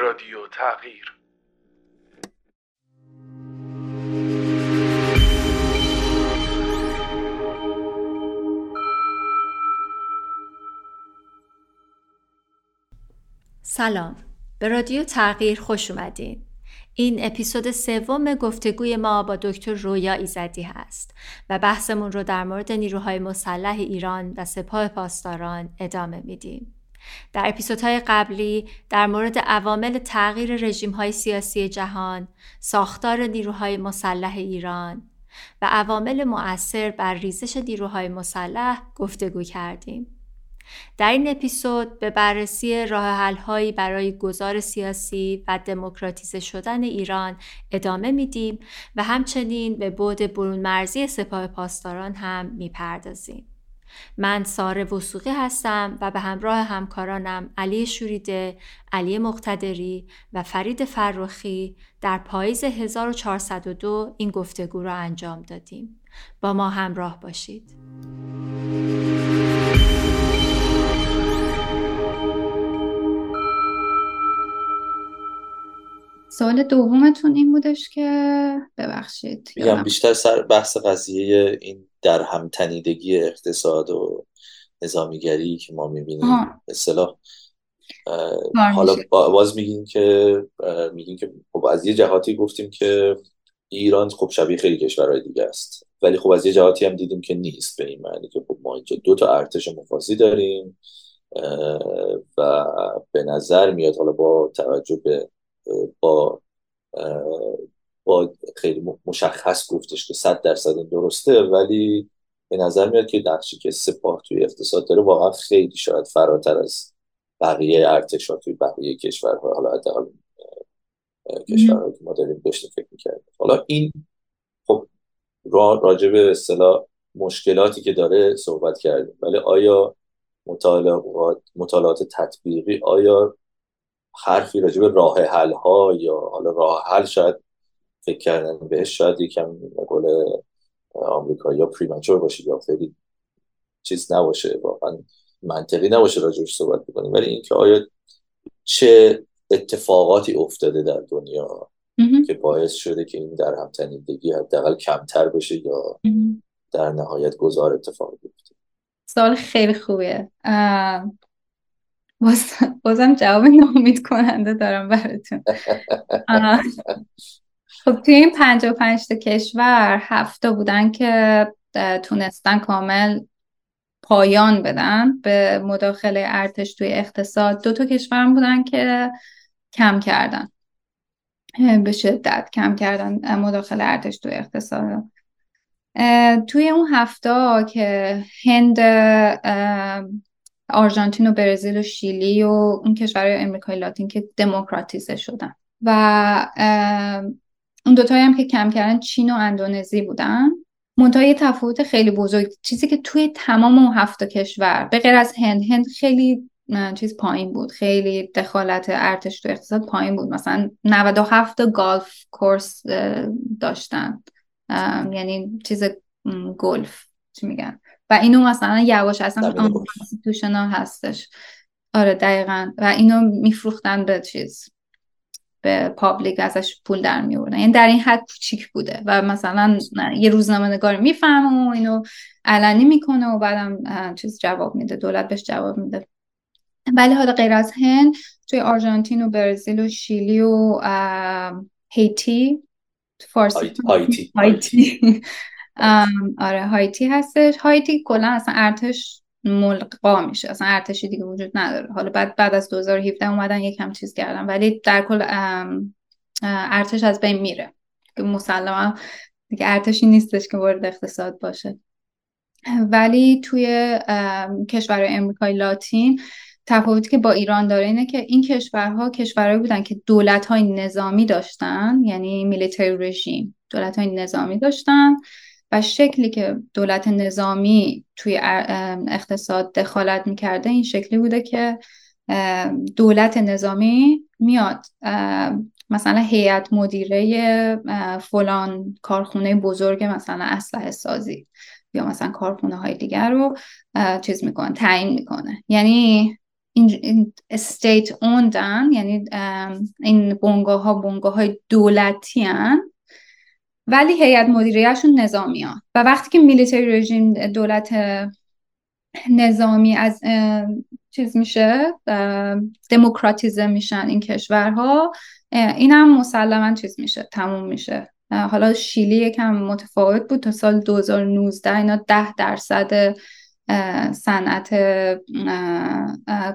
رادیو تغییر. سلام. به رادیو تغییر خوش اومدین. این اپیزود سوم گفتگوی ما با دکتر رویا ایزدی هست و بحثمون رو در مورد نیروهای مسلح ایران و سپاه پاسداران ادامه میدیم. در اپیزودهای قبلی در مورد عوامل تغییر رژیم‌های سیاسی جهان، ساختار نیروهای مسلح ایران و عوامل مؤثر بر ریزش نیروهای مسلح گفتگو کردیم. در این اپیزود به بررسی راه حل‌هایی برای گذار سیاسی و دموکراتیزه شدن ایران ادامه میدیم و همچنین به بعد برون مرزی سپاه پاسداران هم می‌پردازیم. من ساره وسوقی هستم و به همراه همکارانم علی شوریده، علی مقتدری و فرید فرخی در پاییز 1402 این گفتگو را انجام دادیم. با ما همراه باشید. سوال دومتون این بودش که ببخشید میگم بیشتر سر بحث قضیه این در همتنیدگی اقتصاد و نظامیگری که ما می‌بینیم. اصطلاح حالا باز میگیم که میگیم که خب از یه جهاتی گفتیم که ایران خب شبیه خیلی کشورهای دیگه است. ولی خب از یه جهاتی هم دیدیم که نیست به این معنی که خب ما اینجا دو تا ارتش مفاصی داریم و به نظر میاد حالا با توجه به با با خیلی مشخص گفتش که صد درصد این درسته ولی به نظر میاد که نقشی که سپاه توی اقتصاد داره واقعا خیلی شاید فراتر از بقیه ارتشا توی بقیه کشورها حالا حداقل کشورهایی که ما داریم بهش فکر می‌کردیم. حالا این خب راجع به اصطلاح مشکلاتی که داره صحبت کردیم ولی آیا مطالعات مطالعات تطبیقی آیا حرفی راجع به راه حل ها یا حالا راه حل شاید فکر کردن بهش شاید یکم قول آمریکا یا پریمچور باشه یا خیلی چیز نباشه. واقعا منطقی نباشه راجعش صحبت بکنیم. ولی اینکه آیا چه اتفاقاتی افتاده در دنیا که باعث شده که این در همتنیدگی حداقل کمتر بشه یا در نهایت گذار اتفاق بیفته؟ سوال خیلی خوبیه. باز بازم جواب نامید کننده دارم براتون. خب توی این پنج و پنج تا کشور هفته بودن که تونستن کامل پایان بدن به مداخله ارتش توی اقتصاد. دو تا کشور بودن که کم کردن. به شدت کم کردن مداخله ارتش توی اقتصاد. توی اون هفته که هند آرژانتین و برزیل و شیلی و اون کشورهای امریکای لاتین که دموکراتیزه شدن. و اون دوتایی هم که کم کردن چین و اندونزی بودن. منتها یه تفاوت خیلی بزرگ چیزی که توی تمام اون هفت کشور به غیر از هند هند خیلی چیز پایین بود. خیلی دخالت ارتش تو اقتصاد پایین بود. مثلا 97 گالف کورس داشتن. یعنی چیز گلف. چی میگن. و اینو مثلا یواش اصلا constitutional هستش. آره دقیقا. و اینو میفروختن به چیز؟ به public ازش پول در میوردن یعنی در این حد کوچیک بوده. و مثلا یه روزنامه نگار می‌فهمه و اینو علنی می‌کنه و بعدم چیز جواب میده. دولت بهش جواب میده. ولی حالا غیر از هند توی آرژانتین و برزیل و شیلی و هیتی فارسی هایتی آره. هایتی هستش. هایتی کلا اصلا ارتش ملقا میشه. اصلا ارتشی دیگه وجود نداره. حالا بعد بعد از 2017 اومدن یکم چیز کردن. ولی در کل ارتش از بین میره. که مسلما دیگه ارتشی نیستش که وارد اقتصاد باشه. ولی توی کشور امریکای لاتین تفاوتی که با ایران داره اینه که این کشورها کشورهایی بودن که دولت های نظامی داشتن یعنی میلیتری رژیم دولت های نظامی داشتن. و شکلی که دولت نظامی توی اقتصاد دخالت می‌کرده این شکلی بوده که دولت نظامی میاد مثلا هیئت مدیره فلان کارخونه بزرگ مثلا اسلحه سازی یا مثلا کارخونه های دیگر رو چیز می‌کنه تعیین می‌کنه. یعنی این استیت اوندن یعنی این بونگاه ها بونگاه های دولتی هن ولی هیئت مدیریهشون نظامی ها. و وقتی که میلیتری رژیم دولت نظامی از چیز میشه دموکراتیزه میشن این کشورها این هم مسلما چیز میشه تموم میشه. حالا شیلی یکم متفاوت بود تا سال 2019 اینا ده درصد صنعت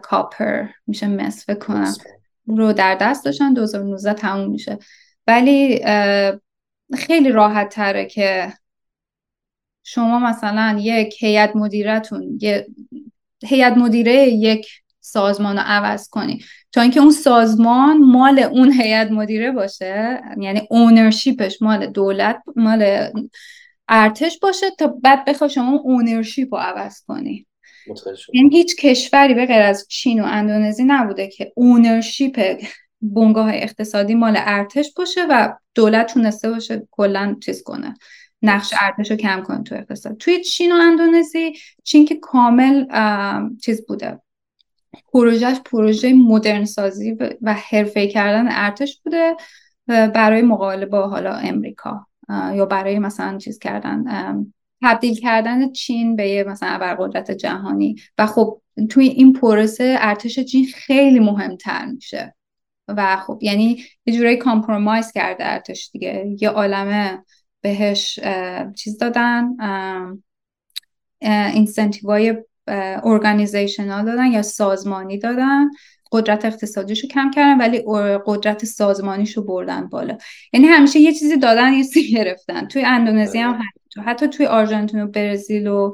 کاپر میشه مصف کنم رو در دست داشتن 2019 تموم میشه. ولی خیلی راحت تره که شما مثلا یک هیئت مدیرتون یه هیئت مدیره یک سازمان رو عوض کنی. تا اینکه اون سازمان مال اون هیئت مدیره باشه یعنی اونرشیپش مال دولت مال ارتش باشه تا بعد بخوای شما اونرشیپ رو عوض کنی. یعنی هیچ کشوری به غیر از چین و اندونزی نبوده که اونرشیپ بنگاه اقتصادی مال ارتش باشه و دولت تونسته باشه کلا چیز کنه نقش ارتش رو کم کنه تو اقتصاد. توی چین و اندونزی چین که کامل چیز بوده. پروژهش پروژه مدرن سازی و حرفه کردن ارتش بوده برای مقابله با حالا امریکا یا برای مثلا چیز کردن تبدیل کردن چین به یه مثلا ابرقدرت جهانی. و خب توی این پروسه ارتش چین خیلی مهمتر میشه. و خب یعنی یه جورایی compromise کرده ارتش دیگه. یه عالمه بهش چیز دادن incentive های organizational دادن یا سازمانی دادن. قدرت اقتصادیشو کم کردن ولی قدرت سازمانیشو بردن بالا. یعنی همیشه یه چیزی دادن یه چیزی گرفتن. توی اندونزی هم حتی توی آرژانتین و برزیل و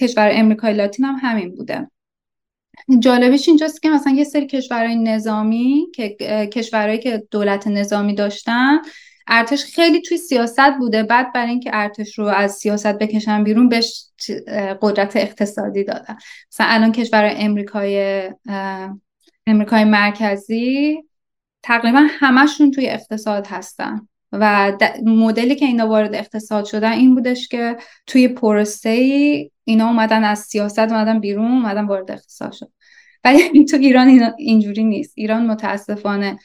کشور امریکای لاتین هم همین بوده. جالبش اینجاست که مثلا یه سری کشورهای نظامی که کشورهایی که دولت نظامی داشتن ارتش خیلی توی سیاست بوده. بعد برای اینکه ارتش رو از سیاست بکشن بیرون بهش قدرت اقتصادی دادن. مثلا الان کشور امریکای امریکای مرکزی تقریبا همشون توی اقتصاد هستن. و مدلی که اینا وارد اقتصاد شدن این بودش که توی پروسه اینا اومدن از سیاست اومدن بیرون اومدن وارد اقتصاد شد. ولی تو ایران اینجوری نیست. ایران متاسفانه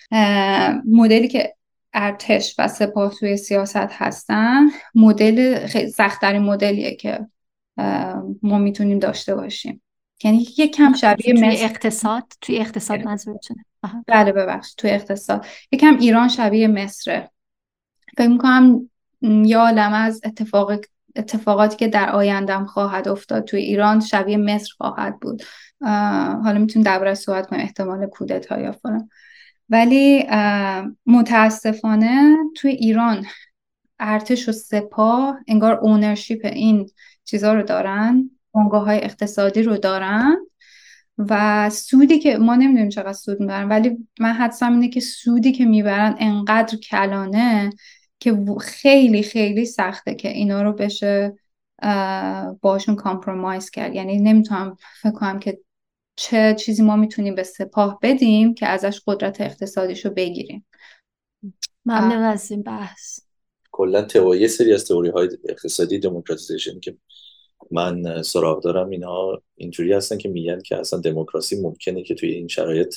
مدلی که ارتش و سپاه توی سیاست هستن مدل خیلی سختترین مدلیه که ما می‌تونیم داشته باشیم. یعنی یه کم شبیه توی اقتصاد؟ توی اقتصاد منظورتونه بله ببخش توی اقتصاد. یکم ایران شبیه مصره. فکر می‌کنم یه عالم از اتفاق اتفاقاتی که در آیندم خواهد افتاد توی ایران شبیه مصر خواهد بود. حالا می‌تونیم درباره صحبت کنیم احتمال کودتا یا فلان. ولی متاسفانه توی ایران ارتش و سپاه انگار ownership این چیزا رو دارن بنگاه های اقتصادی رو دارن و سودی که ما نمی‌دونیم چقدر سود می‌برن ولی من حدسم اینه که سودی که می‌برن انقدر کلانه که خیلی خیلی سخته که اینا رو بشه باشون compromise کرد. یعنی نمی‌تونم فکر کنم که چه چیزی ما می‌تونیم به سپاه بدیم که ازش قدرت اقتصادیش رو بگیریم. ممنون از این بحث. کلا تئوری سری از تئوری های اقتصادی دموکراتیزیشن که من سراغ دارم اینها اینجوری هستن که میگن که اصلا دموکراسی ممکنه که توی این شرایط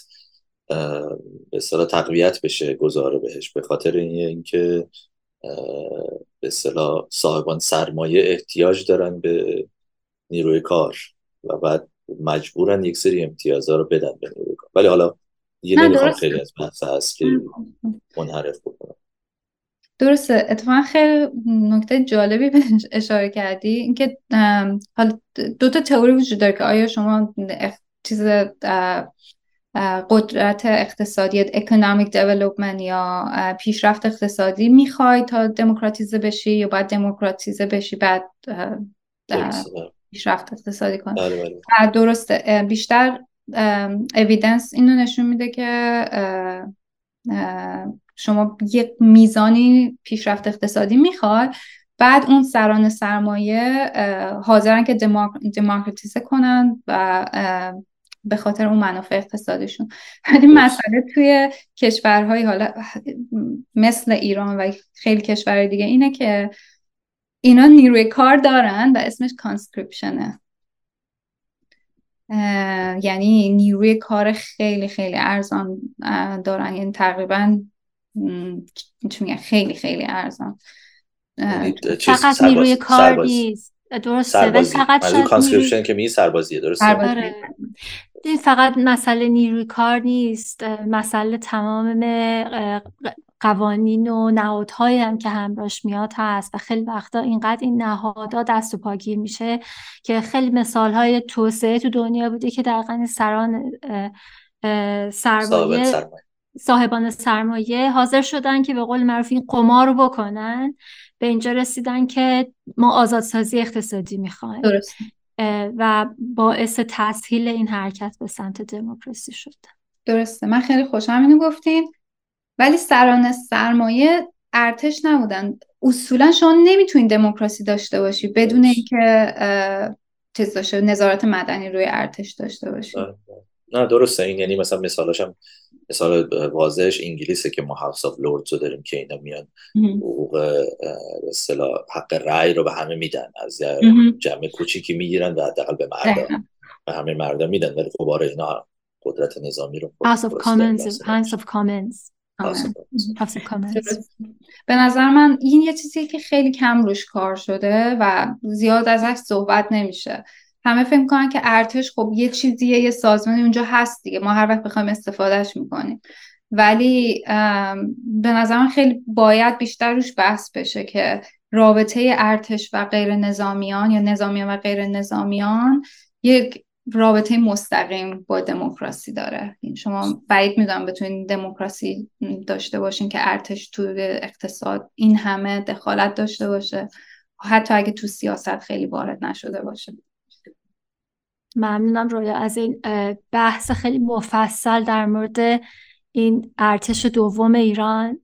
به اصطلاح تقویت بشه گذاره بهش به خاطر اینکه به اصطلاح صاحبان سرمایه احتیاج دارن به نیروی کار و بعد مجبورن یک سری امتیازها رو بدن به نیروی کار. ولی حالا یه نمی‌خوام خیلی از بحث هست که منحرف بکنم. درسته. اتفاقا خیلی نکته جالبی بهش اشاره کردی. اینکه حالا دو تا تئوری وجود داره که آیا شما چیز قدرت اقتصادی اکونومیک دیولوپمنت یا پیشرفت اقتصادی می‌خوای تا دموکراتیزه بشی یا باید دموکراتیزه بشی بعد پیشرفت اقتصادی کنی. بله، بله. درسته. بیشتر اویدنس اینو نشون میده که شما یک میزانی پیشرفت اقتصادی می‌خواد بعد اون سران سرمایه حاضرن که دموکراتیزه کنن و به خاطر اون منافع اقتصادشون ولی مسئله توی کشورهای حالا مثل ایران و خیلی کشورهای دیگه اینه که اینا نیروی کار دارن و اسمش کانسکریپشنه یعنی نیروی کار خیلی خیلی ارزان دارن. یعنی تقریبا چی خیلی خیلی ارزان. یعنی فقط نیروی کار نیست. درسته؟ فقط conscription که می سربازیه درسته؟ آره. این فقط مسئله نیروی کار نیست مسئله تمام قوانین و نهادهایی هم که همراش میاد هست و خیلی وقتا اینقدر این نهادها دست و پاگیر میشه که خیلی مثال های توسعه تو دنیا بوده که در سران سرمایه صاحبان سرمایه حاضر شدن که به قول معروف این قمار رو بکنن. به اینجا رسیدن که ما آزادسازی اقتصادی می‌خوایم. و باعث تسهیل این حرکت به سمت دموکراسی شد. درسته. من خیلی خوشم اینو گفتین. ولی سران سرمایه ارتش نبودن. اصولا شما نمی‌تونید دموکراسی داشته باشی بدون اینکه چیز داشته نظارت مدنی روی ارتش داشته باشی. نه درسته. این یعنی مثلا مثالاشم مثال واضحش انگلیسه که ما House of Lords رو داریم که اینا میان حقوق اصطلاح حق رأی رو به همه میدن از جمع کوچیکی می‌گیرن و حداقل به مردم به همه مردم میدن ولی خب آره اینا قدرت نظامی رو House of Commons House of Commons. به نظر من این یه چیزی که خیلی کم روش کار شده و زیاد ازش صحبت نمیشه. همه فکر کنن که ارتش خب یه چیزیه یه سازمانی اونجا هست دیگه. ما هر وقت بخوایم استفادهش می‌کنیم. ولی به نظر خیلی باید بیشتر روش بحث بشه که رابطه ارتش و غیر نظامیان یا نظامیان و غیر نظامیان یک رابطه مستقیم با دموکراسی داره. شما بعید می‌دونم بتونین دموکراسی داشته باشین که ارتش تو اقتصاد این همه دخالت داشته باشه. حتی اگه تو سیاست خیلی وارد نشده باشه. ممنونم رویا. از این بحث خیلی مفصل در مورد این ارتش دوم ایران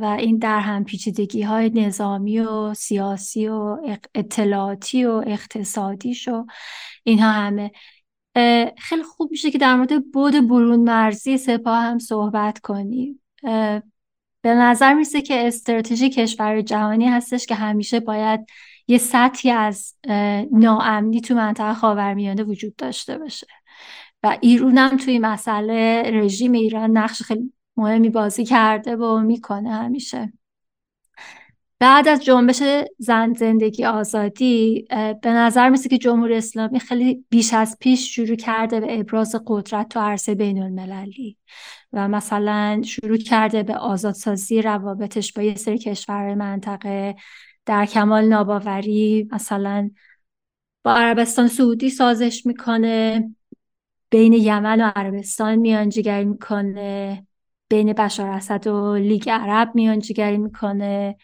و این در هم پیچیدگی های نظامی و سیاسی و اطلاعاتی و اقتصادیش و اینها همه. خیلی خوب میشه که در مورد بود برون مرزی سپاه هم صحبت کنیم. به نظر میسه که استراتژی کشور جهانی هستش که همیشه باید یه سطحی از ناامنی تو منطقه خاورمیانه وجود داشته باشه. و ایران هم توی مسئله رژیم ایران نقش خیلی مهمی بازی کرده و می‌کنه همیشه. بعد از جنبش زن زندگی آزادی به نظر میسه که جمهوری اسلامی خیلی بیش از پیش شروع کرده به ابراز قدرت تو عرصه بین المللی و مثلا شروع کرده به آزادسازی روابطش با یه سری کشور منطقه در کمال ناباوری مثلا با عربستان سعودی سازش می‌کنه بین یمن و عربستان میانجیگری می‌کنه بین بشار اسد و لیگ عرب میانجیگری می‌کنه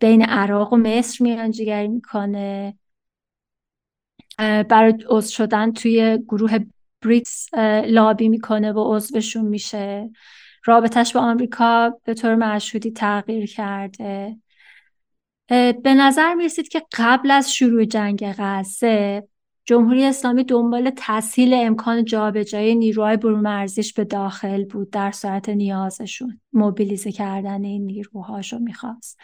بین عراق و مصر میانجیگری می‌کنه. برای عضو شدن توی گروه بریکس لابی می‌کنه و عضوشون میشه. رابطش با آمریکا به طور مشهودی تغییر کرده. به نظر می‌رسید که قبل از شروع جنگ غزه جمهوری اسلامی دنبال تسهیل امکان جابجایی نیروهای مرزیش به داخل بود در صورت نیازشون موبیلیزه کردن این نیروهاشو می‌خواست.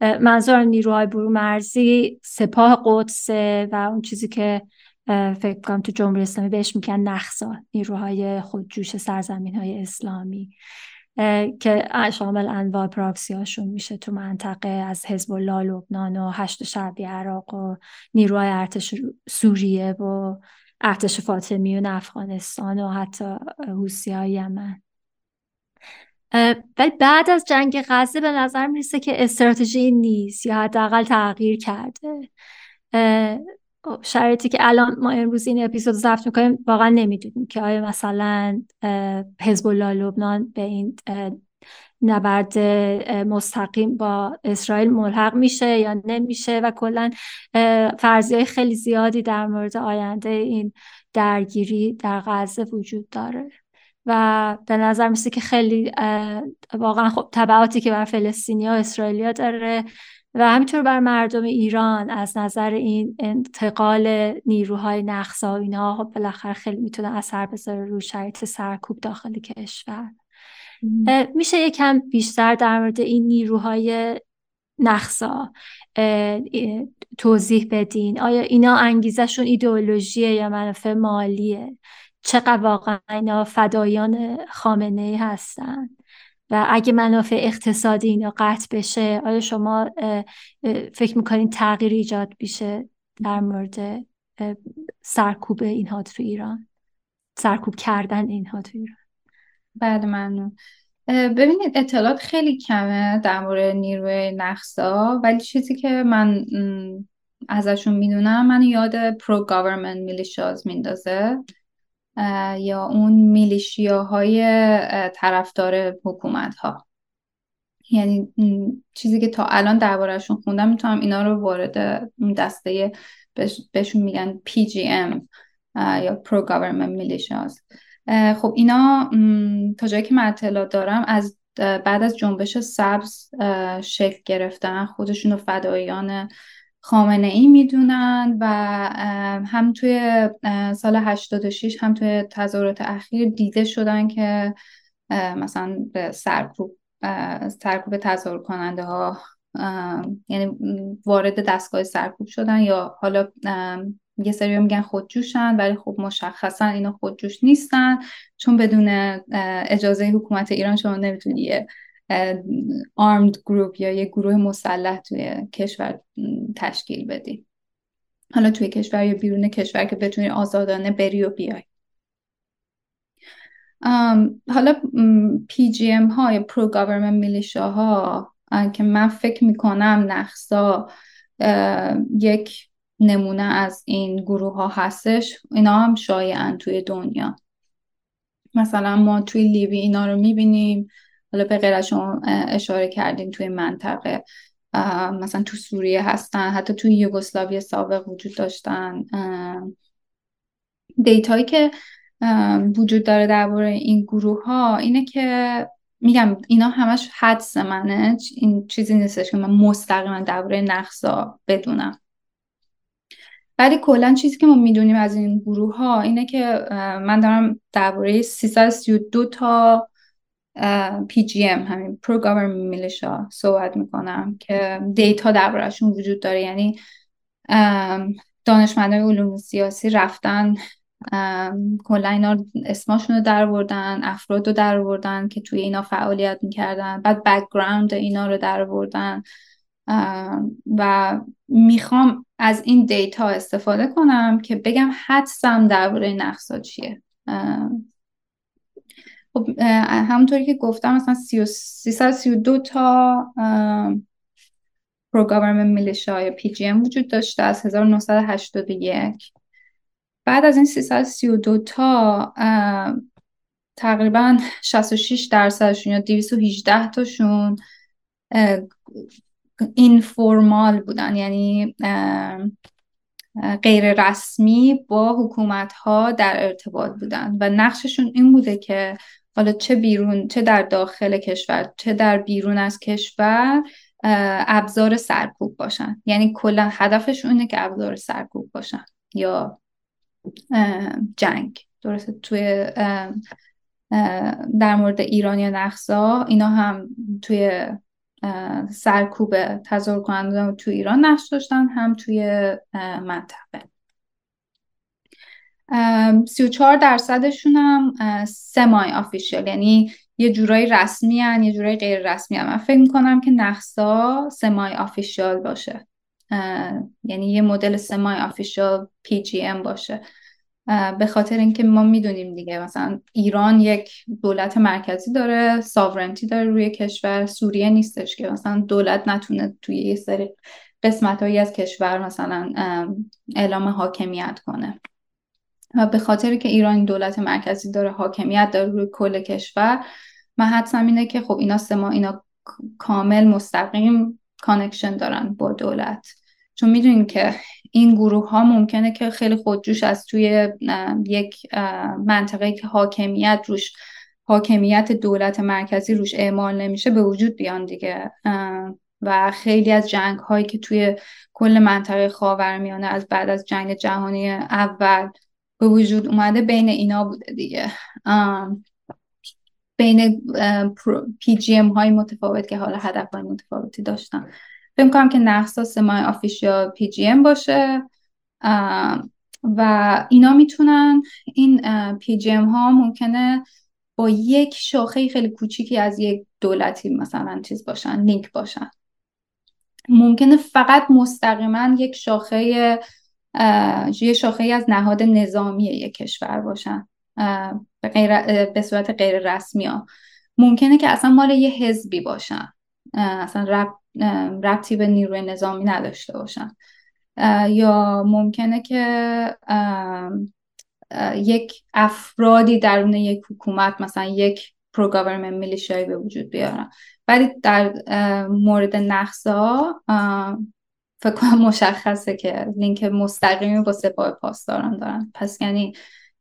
منظور نیروهای مرزی سپاه قدس و اون چیزی که فکر کنم تو جمهوری اسلامی بهش میگن نخزا نیروهای خودجوش سرزمین های اسلامی. که شامل انواع پراکسی هاشون میشه تو منطقه از حزب الله لبنان و هشت شعبی عراق و نیروهای ارتش سوریه و ارتش فاطمیون افغانستان و حتی حوسی یمن. ولی بعد از جنگ غزه به نظر می‌رسه که استراتژی نیست یا حداقل تغییر کرده. شرایطی که الان ما امروز این اپیزود ضبط می‌کنیم واقعا نمی‌دونیم که آیا مثلا حزب الله لبنان به این نبرد مستقیم با اسرائیل ملحق میشه یا نمیشه و کلا فرضیه خیلی زیادی در مورد آینده این درگیری در غزه وجود داره. و به نظر میسه که خیلی واقعا خب تبعاتی که بر فلسطینی و اسرائیلیا داره. و همینطور بر مردم ایران از نظر این انتقال نیروهای نقصا و اینها خب بالاخره خیلی می‌تونه اثر بذاره روی شرایط سرکوب داخل کشور. میشه یکم بیشتر در مورد این نیروهای نقصا توضیح بدین؟ آیا اینا انگیزشون ایدئولوژیه یا منافع مالیه؟ چقدر واقعا اینا فدایان خامنه ای هستن؟ و اگه منافع اقتصادی اینا قطع بشه آیا شما فکر می‌کنین تغییر ایجاد بشه در مورد سرکوب اینها تو ایران؟ سرکوب کردن اینها تو ایران. بله ممنون. ببینید اطلاعات خیلی کمه در مورد نیروی نخسا ولی چیزی که من ازشون می‌دونم من یاد pro government militias میندازه. یا اون میلیشیاهای طرفدار حکومت ها یعنی چیزی که تا الان دربارهشون خوندم می‌تونم اینا رو وارد دسته بهشون میگن PGM یا Pro Government Militias خب اینا تا جایی که من اطلاع دارم از بعد از جنبش سبز شکل گرفتن خودشون رو فدایان خامنه ای می‌دونن و هم توی سال 86 هم توی تظاهرات اخیر دیده شدن که مثلا به سرکوب سرکوب تظاهر کننده ها یعنی وارد دستگاه سرکوب شدن یا حالا یه سری میگن خودجوشن ولی خب مشخصا اینا خودجوش نیستن چون بدون اجازه حکومت ایران شما نمی‌تونی آرمد گروپ یا یه گروه مسلح توی کشور تشکیل بدی. حالا توی کشور یا بیرون کشور که بتونی آزادانه بری و بیای. حالا PGM ها یا pro government militia ها که من فکر می‌کنم نخسا یک نمونه از این گروه ها هستش. اینا هم شایعن توی دنیا. مثلا ما توی لیبی اینا رو می‌بینیم. حالا به غیر شما اشاره کردیم توی منطقه مثلا تو سوریه هستن حتی توی یوگسلاوی سابق وجود داشتن. دیتایی که وجود داره درباره این گروه ها اینه که میگم اینا همش حدس منه این چیزی نیستش که من مستقیما درباره نقصا بدونم. ولی کلا چیزی که ما می‌دونیم از این گروه ها اینه که من دارم درباره 332 تا PGM همین Pro Government Militia صحبت می‌کنم که data دربارهشون وجود داره. یعنی دانشمندای علوم سیاسی رفتن کلا اینا اسماشون رو در آوردن افراد رو در آوردن که توی اینا فعالیت می‌کردن. بعد background اینا رو در آوردن و می‌خوام از این data استفاده کنم که بگم حدسم درباره نخسا چیه. خب همونطوری که گفتم مثلا 332 تا pro government militia یا PGM وجود داشته از 1981 بعد از این 332 تا تقریبا 66 درصدشون یا 218 تاشون informal بودن یعنی غیر رسمی با حکومت ها در ارتباط بودن. و نقششون این بوده که حالا چه بیرون چه در داخل کشور چه در بیرون از کشور ابزار سرکوب باشن. یعنی کلا هدفشون اینه که ابزار سرکوب باشن یا جنگ. درسته توی در مورد ایران یا نقصا اینا هم توی سرکوب تظاهر کننده تو ایران نقش داشتن هم توی منطقه. 34 درصدشون هم semi official یعنی یه جورایی رسمی هن یه جورایی غیر رسمی هن. من فکر می‌کنم که نقصا سمای آفیشیال باشه. یعنی یه مدل semi official PGM باشه. به خاطر اینکه ما می‌دونیم دیگه مثلا ایران یک دولت مرکزی داره sovereignty داره روی کشور سوریه نیستش که مثلا دولت نتونه توی یه سری قسمت هایی از کشور مثلا اعلام حاکمیت کنه. به خاطر که ایران دولت مرکزی داره حاکمیت داره روی کل کشور من حدسم اینه که خب اینا سما اینا کامل مستقیم connection دارن با دولت. چون می‌دونیم که این گروه ها ممکنه که خیلی خودجوش از توی یک منطقه که حاکمیت روش حاکمیت دولت مرکزی روش اعمال نمیشه به وجود بیان دیگه. و خیلی از جنگ هایی که توی کل منطقه خاورمیانه از بعد از جنگ جهانی اول به وجود اومده بین اینا بوده دیگه. بین PGM های متفاوت که حالا هدف های متفاوتی داشتن. فکر کنم که نقصا سمای آفیشیال پی جی ام باشه. و اینا می‌تونن این PGM ها ممکنه با یک شاخه خیلی کوچیکی از یک دولتی مثلا چیز باشن لینک باشن. ممکنه فقط مستقیما یک شاخه یه شاخه از نهاد نظامی یک کشور باشن. به, غیر، به صورت غیر رسمی ها. ممکنه که اصلا مال یه حزبی باشن. اصلا رب، ربطی به نیروی نظامی نداشته باشن. یا ممکنه که یک افرادی درون یک حکومت مثلا یک pro government militia یی به وجود بیارن. ولی در مورد نخسا فکر کنم مشخصه که لینک مستقیمی با سپاه پاسداران دارن. پس یعنی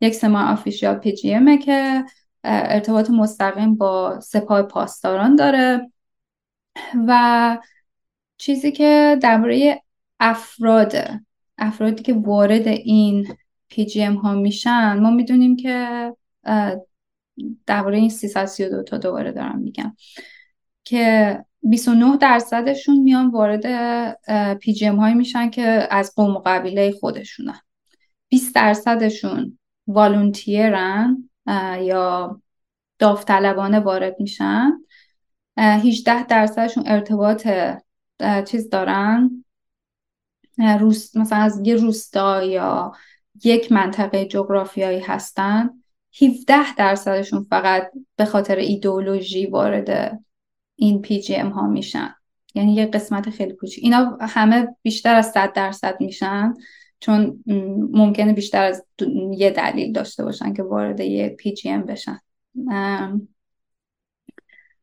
یک semi official PG که ارتباط مستقیم با سپاه پاسداران داره. و چیزی که درباره افراد افرادی که وارد این PGM ها میشن ما می‌دونیم که درباره این 332 تا دوباره دارم میگم که 29 درصدشون میان وارد پی جی ام هایی میشن که از قوم و قبیله خودشونن. 20 درصدشون والونتیرن یا داوطلبانه وارد میشن. 18 درصدشون ارتباط چیز دارن. روست مثلا از یه روستا یا یک منطقه جغرافیایی هستن. 17 درصدشون فقط به خاطر ایدئولوژی وارد این PGM ها میشن. یعنی یه قسمت خیلی کوچیک. اینا همه بیشتر از 100 درصد میشن چون ممکنه بیشتر از یه دلیل داشته باشن که وارد یه PGM بشن.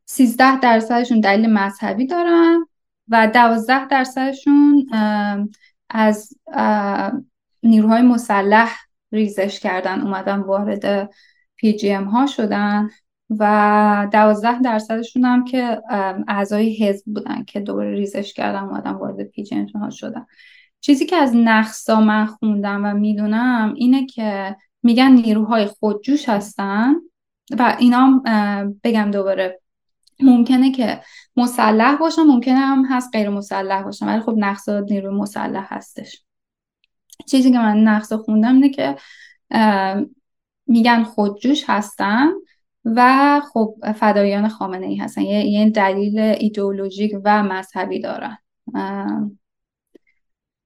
13 درصدشون دلیل مذهبی دارن و 12 درصدشون از نیروهای مسلح ریزش کردن اومدن وارد PGM ها شدن. و دوازده درصدشون هم که اعضای حزب بودن که دوباره ریزش کردن وارد PGM ها شدن. چیزی که از نخسا من خوندم و می‌دونم اینه که میگن نیروهای خودجوش هستن و اینا بگم دوباره ممکنه که مسلح باشن ممکنه هم هست غیر مسلح باشن ولی خب نقصا نیروی مسلح هستش. چیزی که من نقص خوندم اینه که میگن خودجوش هستن و خب فدایان خامنه ای هستن. یه دلیل ایدئولوژیک و مذهبی دارن.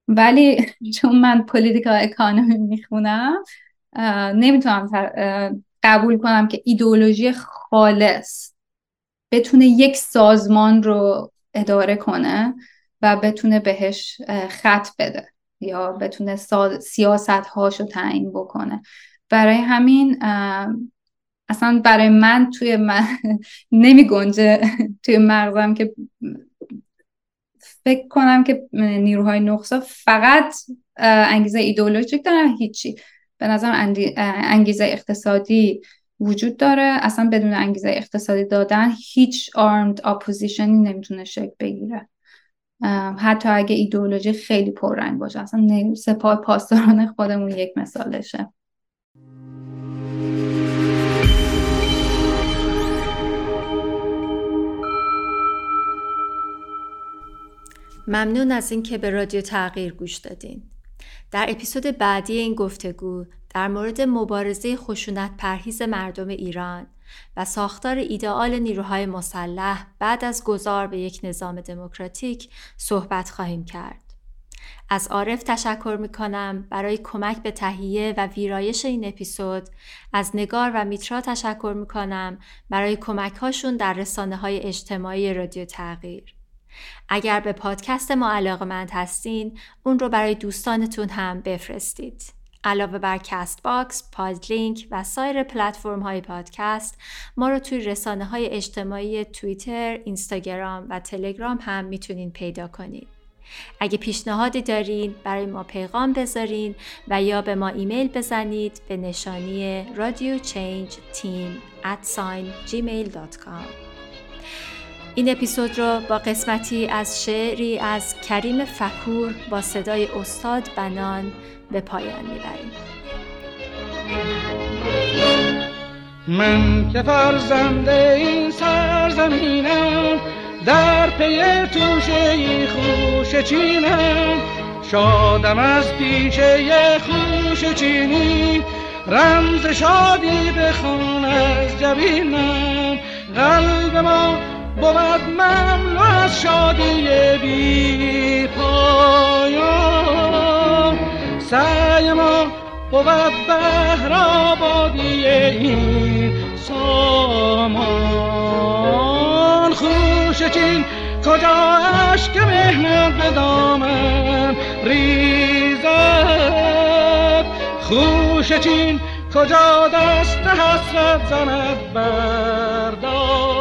ولی چون من پولیتیکال اکانومی می‌خونم نمی‌تونم قبول کنم که ایدئولوژی خالص بتونه یک سازمان رو اداره کنه و بتونه بهش خط بده یا بتونه سیاست هاشو تعیین بکنه. برای همین اصلا برای من توی من نمی گنجه توی مغزم که فکر کنم که نیروهای نقصا فقط انگیزه ایدئولوژیک دارن هیچی. به نظرم انگیزه اقتصادی وجود داره. اصلا بدون انگیزه اقتصادی دادن هیچ armed opposition ی نمی‌تونه شکل بگیره. حتی اگه ایدئولوژی خیلی پررنگ باشه. اصلا سپاه پاسداران خودمون یک مثالشه. ممنون از اینکه به رادیو تغییر گوش دادین. در اپیزود بعدی این گفتگو در مورد مبارزه خشونت پرهیز مردم ایران و ساختار ایدئال نیروهای مسلح بعد از گذار به یک نظام دموکراتیک صحبت خواهیم کرد. از عارف تشکر می کنم برای کمک به تهیه و ویرایش این اپیزود از نگار و میترا تشکر می کنم برای کمک هاشون در رسانه های اجتماعی رادیو تغییر. اگر به پادکست ما علاقه مند هستین اون رو برای دوستانتون هم بفرستید. علاوه بر Castbox، Podlink و سایر پلتفرم های پادکست ما رو توی رسانه های اجتماعی توییتر، اینستاگرام و تلگرام هم می‌تونین پیدا کنید. اگه پیشنهادی دارین برای ما پیغام بذارین و یا به ما ایمیل بزنید به نشانی رادیو این اپیزود رو با قسمتی از شعری از کریم فکور با صدای استاد بنان به پایان می‌بریم. من که فرزنده این سرزمینم در پی توشه خوش چینم. شادم از پیشه خوش چینی رمز شادی بخون از جبینم. قلب ما بود مملو از شادی بی پایان. سعی ما بود بهر آبادی این سامان. خوش چین کجا عشق مهنت به دامن ریزد؟ خوش چین کجا دست حسرت زند بردار؟